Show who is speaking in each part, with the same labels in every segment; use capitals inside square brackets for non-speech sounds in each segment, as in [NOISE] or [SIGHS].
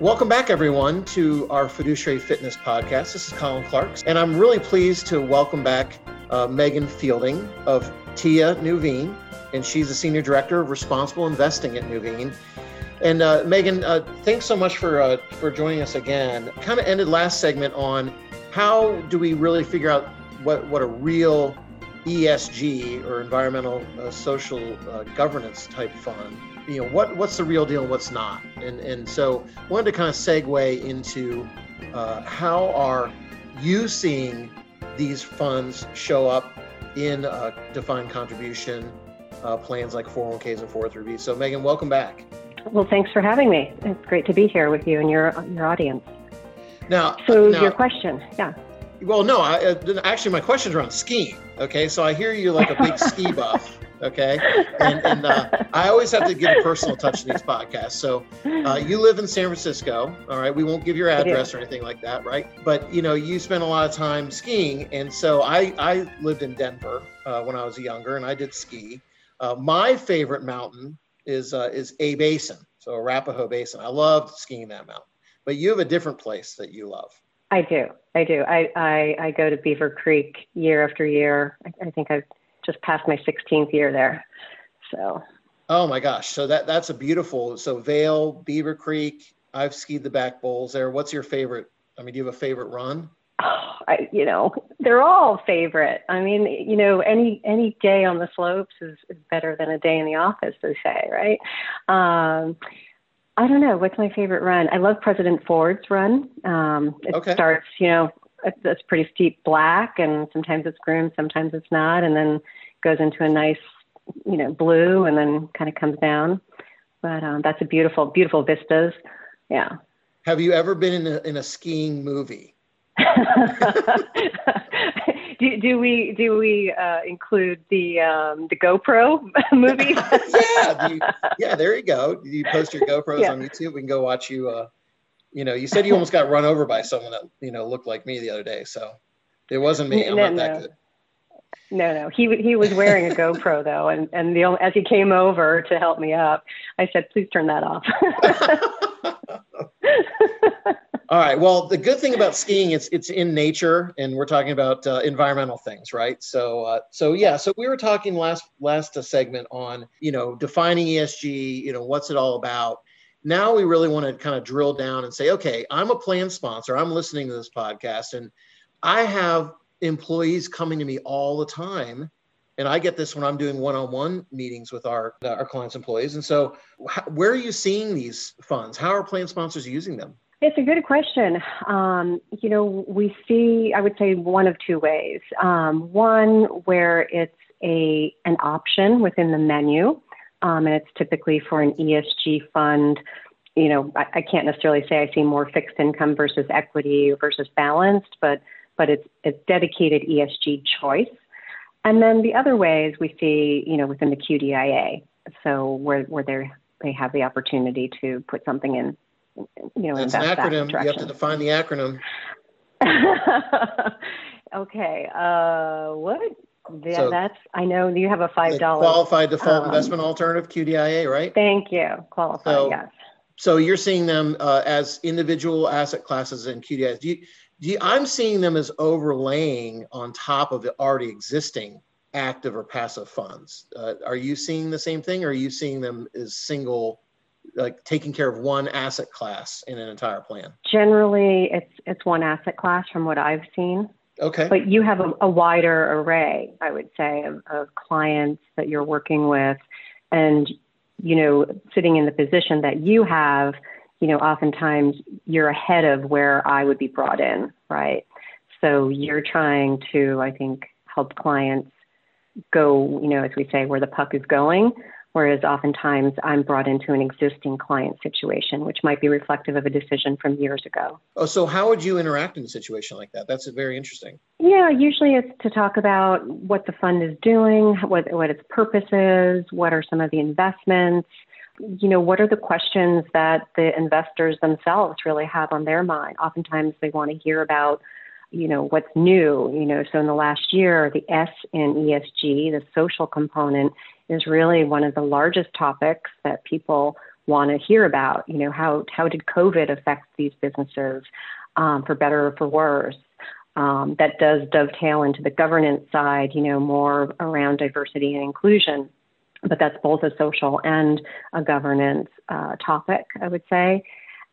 Speaker 1: Welcome back, everyone, to our Fiduciary Fitness podcast. This is Colin Clark, and I'm really pleased to welcome back uh, Megan Fielding of TIAA Nuveen, and she's the Senior Director of Responsible Investing at Nuveen. And uh, Megan, uh, thanks so much for, uh, for joining us again. Kind of ended last segment on how do we really figure out what, what a real ESG or environmental uh, social uh, governance type fund. You know what what's the real deal and what's not. And and so wanted to kind of segue into uh, how are you seeing these funds show up in defined contribution plans like 401ks and 403bs. So Megan, welcome back.
Speaker 2: Well, thanks for having me. It's great to be here with you and your your audience.
Speaker 1: Now,
Speaker 2: so
Speaker 1: now,
Speaker 2: your question, yeah.
Speaker 1: Well, no, I, uh, actually, my question's around skiing. Okay, so I hear you're like a big ski [LAUGHS] buff. Okay, and, and uh, I always have to give a personal touch in these podcasts. So uh, you live in San Francisco. All right, we won't give your address or anything like that, right? But you know, you spend a lot of time skiing, and so I I lived in Denver uh, when I was younger, and I did ski. Uh, my favorite mountain is uh, is A Basin, so Arapahoe Basin. I loved skiing that mountain. But you have a different place that you love.
Speaker 2: I do. I do. I, I, I go to Beaver Creek year after year. I, I think I've just passed my 16th year there. So.
Speaker 1: Oh my gosh! So that that's a beautiful. So Vail, Beaver Creek. I've skied the back bowls there. What's your favorite? I mean, do you have a favorite run?
Speaker 2: Oh, [SIGHS] I, you know, they're all favorite. I mean, you know, any any day on the slopes is, is better than a day in the office, they say, right? Um, I don't know. What's my favorite run? I love President Ford's run. Um, it okay. starts, you know, it's pretty steep black, and sometimes it's groomed, sometimes it's not, and then goes into a nice, you know, blue, and then kind of comes down. But um, that's a beautiful, beautiful vistas. Yeah.
Speaker 1: Have you ever been in a, in a skiing movie? [LAUGHS] [LAUGHS] [LAUGHS]
Speaker 2: do, do we do we uh, include the um, the GoPro [LAUGHS] movie? [LAUGHS]
Speaker 1: yeah, you, yeah. There you go. You post your GoPros yeah. on YouTube. We can go watch you. Uh, you know, you said you almost got run over by someone that you know looked like me the other day. So it wasn't me. I'm no, not that good.
Speaker 2: No, no. He he was wearing a GoPro [LAUGHS] though, and and the only, as he came over to help me up, I said, "Please turn that off."
Speaker 1: All right. Well, the good thing about skiing, is it's in nature, and we're talking about uh, environmental things, right? So, uh, so yeah. So we were talking last last uh, segment on you know defining ESG. You know, what's it all about? Now we really want to kind of drill down and say, okay, I'm a plan sponsor. I'm listening to this podcast, and I have employees coming to me all the time and I get this when I'm doing one-on-one meetings with our our clients' employees. And so, where are you seeing these funds? How are plan sponsors using them?
Speaker 2: It's a good question. Um, you know, we see, I would say, one of two ways. Um, one where it's a an option within the menu, um, and it's typically for an ESG fund. You know, I, I, can't necessarily say I see more fixed income versus equity versus balanced, but but it's it's dedicated ESG choice. And then the other ways we see, you know, within the QDIA, so where where they they have the opportunity to put something in you know,
Speaker 1: That's an acronym. That you have to define the acronym. [LAUGHS]
Speaker 2: okay. Uh, what? Yeah, so that's. I know you have a five dollar
Speaker 1: qualified default um, investment alternative QDIA, right?
Speaker 2: Thank you. Qualified. So, yes.
Speaker 1: So you're seeing them uh, as individual asset classes in QDIA. Do you, do you, I'm seeing them as overlaying on top of the already existing active or passive funds. Uh, are you seeing the same thing, or are you seeing them as single like taking care of one asset class in an entire plan?
Speaker 2: Generally, it's it's one asset class from what I've seen.
Speaker 1: Okay.
Speaker 2: But you have a, a wider array, I would say, of, of clients that you're working with, and you know, sitting in the position that you have, you know, oftentimes you're ahead of where I would be brought in, right? So you're trying to, I think, help clients go, you know, as we say, where the puck is going whereas oftentimes I'm brought into an existing client situation, which might be reflective of a decision from years ago.
Speaker 1: Oh, so how would you interact in a situation like that? That's very interesting.
Speaker 2: Yeah, usually it's to talk about what the fund is doing, what, what its purpose is, what are some of the investments. You know, what are the questions that the investors themselves really have on their mind? Oftentimes they want to hear about you know what's new you know so in the last year the s in esg the social component is really one of the largest topics that people want to hear about. You know, how how did COVID affect these businesses, um, for better or for worse? Um, that does dovetail into the governance side. You know, more around diversity and inclusion, but that's both a social and a governance uh, topic, I would say.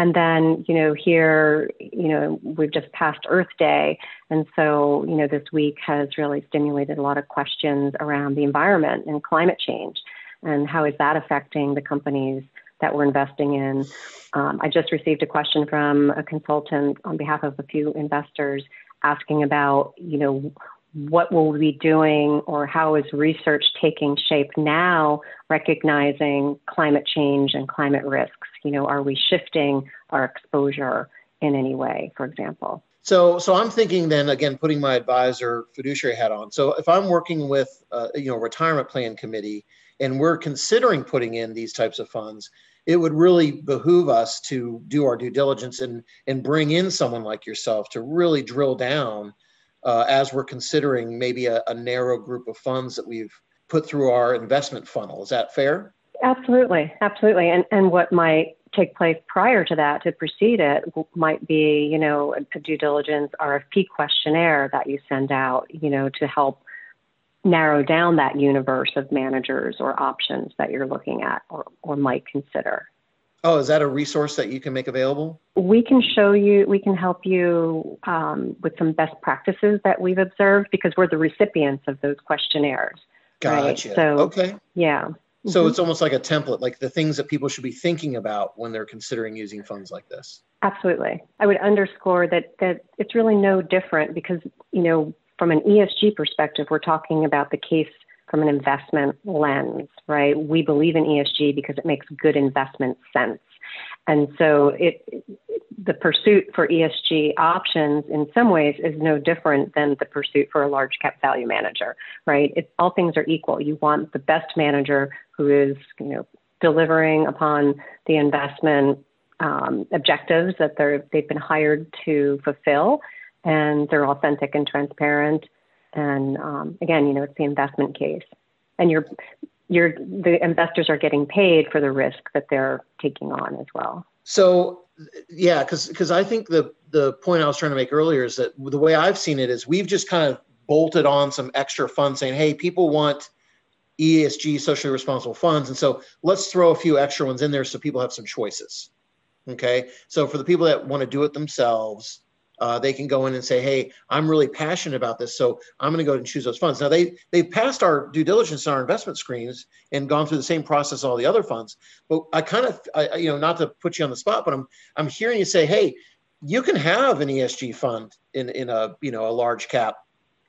Speaker 2: And then, you know, here, you know, we've just passed Earth Day. And so, you know, this week has really stimulated a lot of questions around the environment and climate change and how is that affecting the companies that we're investing in. Um, I just received a question from a consultant on behalf of a few investors asking about, you know, what will we be doing or how is research taking shape now, recognizing climate change and climate risks? You know, are we shifting our exposure in any way, for example?
Speaker 1: So, so I'm thinking then again, putting my advisor fiduciary hat on. So, if I'm working with, uh, you know, retirement plan committee, and we're considering putting in these types of funds, it would really behoove us to do our due diligence and and bring in someone like yourself to really drill down uh, as we're considering maybe a, a narrow group of funds that we've put through our investment funnel. Is that fair?
Speaker 2: Absolutely, absolutely. And and what might take place prior to that to precede it might be, you know, a due diligence RFP questionnaire that you send out, you know, to help narrow down that universe of managers or options that you're looking at or, or might consider.
Speaker 1: Oh, is that a resource that you can make available?
Speaker 2: We can show you, we can help you um, with some best practices that we've observed because we're the recipients of those questionnaires.
Speaker 1: Gotcha.
Speaker 2: Right? So,
Speaker 1: okay.
Speaker 2: Yeah.
Speaker 1: So mm-hmm. it's almost like a template, like the things that people should be thinking about when they're considering using funds like this.
Speaker 2: Absolutely. I would underscore that that it's really no different because, you know, from an ESG perspective, we're talking about the case from an investment lens, right? We believe in ESG because it makes good investment sense. And so it, the pursuit for ESG options in some ways is no different than the pursuit for a large cap value manager, right? All things are equal. You want the best manager who is, you know, delivering upon the investment um, objectives that they're, they've been hired to fulfill, and they're authentic and transparent and um, again, you know, it's the investment case, and you're you're the investors are getting paid for the risk that they're taking on as well.
Speaker 1: So, yeah, because because I think the the point I was trying to make earlier is that the way I've seen it is we've just kind of bolted on some extra funds, saying, hey, people want ESG, socially responsible funds, and so let's throw a few extra ones in there so people have some choices. Okay, so for the people that want to do it themselves uh, they can go in and say, "Hey, I'm really passionate about this, so I'm going to go and choose those funds." Now they they've passed our due diligence on our investment screens and gone through the same process all the other funds. But I kind of, I, you know, not to put you on the spot, but I'm I'm hearing you say, "Hey, you can have an ESG fund in in a you know a large cap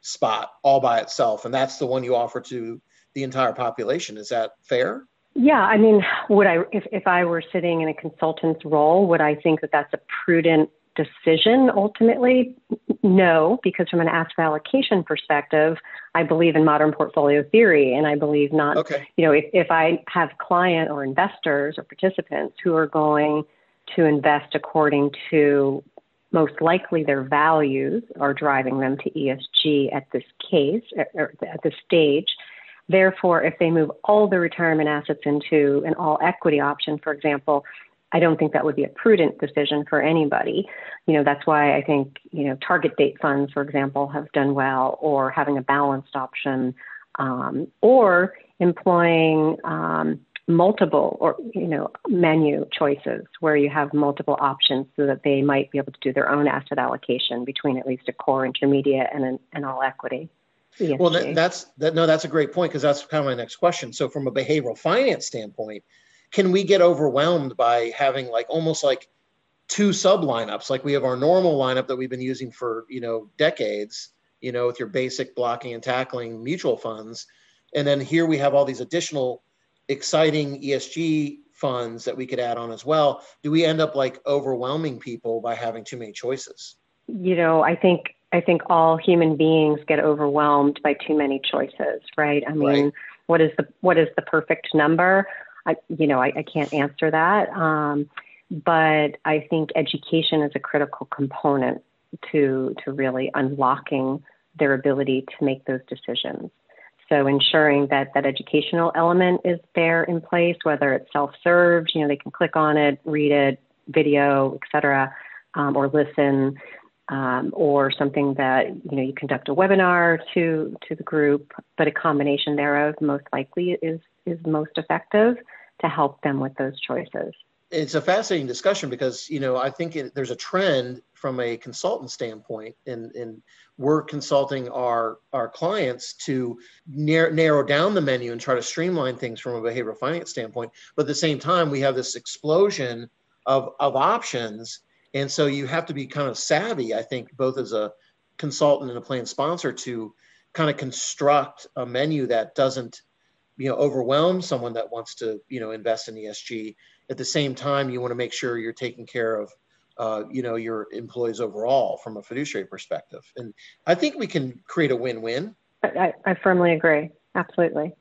Speaker 1: spot all by itself, and that's the one you offer to the entire population." Is that fair?
Speaker 2: Yeah, I mean, would I, if, if I were sitting in a consultant's role, would I think that that's a prudent decision ultimately? No, because from an asset allocation perspective, I believe in modern portfolio theory and I believe not,
Speaker 1: okay.
Speaker 2: you know, if, if I have client or investors or participants who are going to invest according to most likely their values are driving them to ESG at this case, or at this stage. Therefore, if they move all the retirement assets into an all equity option, for example, I don't think that would be a prudent decision for anybody. You know, that's why I think, you know, target date funds, for example, have done well, or having a balanced option, um, or employing um, multiple or, you know, menu choices where you have multiple options so that they might be able to do their own asset allocation between at least a core intermediate and an, all equity.
Speaker 1: ESG. Well, that, that's that. No, that's a great point because that's kind of my next question. So, from a behavioral finance standpoint, can we get overwhelmed by having like almost like two sub lineups like we have our normal lineup that we've been using for you know decades you know with your basic blocking and tackling mutual funds. And then here we have all these additional exciting esg funds that we could add on as well. Do we end up like overwhelming people by having too many choices?
Speaker 2: You know i think i think all human beings get overwhelmed by too many choices right? I mean right. what is the what is the perfect number I, you know, I, I can't answer that. Um, but I think education is a critical component to to really unlocking their ability to make those decisions. So ensuring that that educational element is there in place, whether it's self-served, you know, they can click on it, read it, video, etc., um, or listen, um, or something that you know you conduct a webinar to to the group. But a combination thereof most likely is is most effective to help them with those choices
Speaker 1: it's a fascinating discussion because you know I think it, there's a trend from a consultant standpoint, and and we're consulting our our clients to narrow, narrow down the menu and try to streamline things from a behavioral finance standpoint. But at the same time, we have this explosion of of options, and so you have to be kind of savvy. I think both as a consultant and a plan sponsor to kind of construct a menu that doesn't you know overwhelm someone that wants to you know invest in ESG at the same time, you want to make sure you're taking care of, uh, you know, your employees overall from a fiduciary perspective. And I think we can create a win-win.
Speaker 2: I, I firmly agree. Absolutely.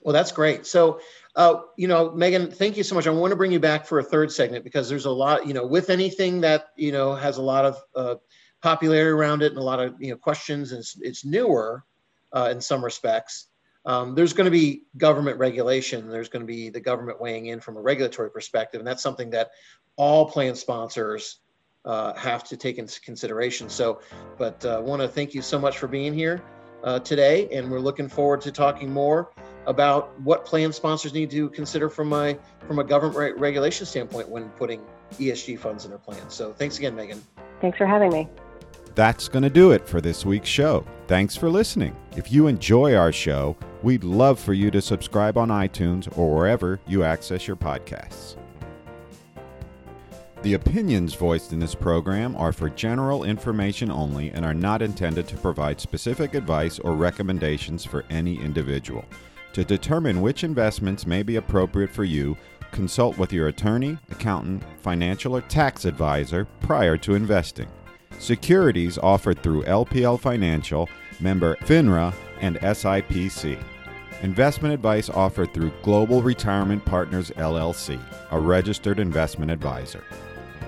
Speaker 1: Well, that's great. So, uh, you know, Megan, thank you so much. I want to bring you back for a third segment because there's a lot, you know, with anything that you know has a lot of uh, popularity around it and a lot of you know questions, and it's, it's newer uh, in some respects um, there's going to be government regulation. There's going to be the government weighing in from a regulatory perspective, and that's something that all plan sponsors uh, have to take into consideration. So, but I uh, want to thank you so much for being here uh, today, and we're looking forward to talking more about what plan sponsors need to consider from a from a government re- regulation standpoint when putting ESG funds in their plans. So, thanks again, Megan.
Speaker 2: Thanks for having me.
Speaker 3: That's going to do it for this week's show. Thanks for listening. If you enjoy our show, we'd love for you to subscribe on iTunes or wherever you access your podcasts. The opinions voiced in this program are for general information only and are not intended to provide specific advice or recommendations for any individual. To determine which investments may be appropriate for you, consult with your attorney, accountant, financial, or tax advisor prior to investing. Securities offered through LPL Financial, member FINRA, and SIPC. Investment advice offered through Global Retirement Partners LLC, a registered investment advisor.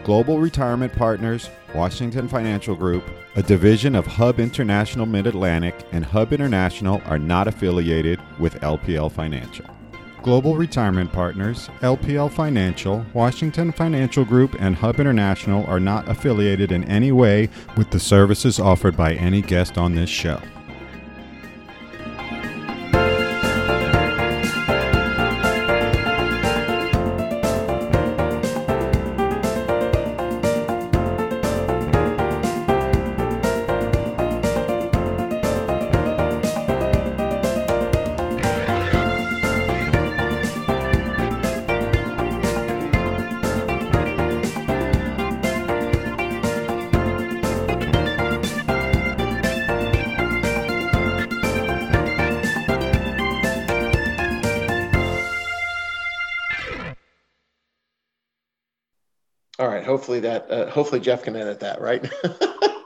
Speaker 3: Global Retirement Partners, Washington Financial Group, a division of Hub International Mid Atlantic, and Hub International are not affiliated with LPL Financial. Global Retirement Partners, LPL Financial, Washington Financial Group, and Hub International are not affiliated in any way with the services offered by any guest on this show.
Speaker 1: Hopefully that uh, hopefully Jeff can edit that, right? [LAUGHS]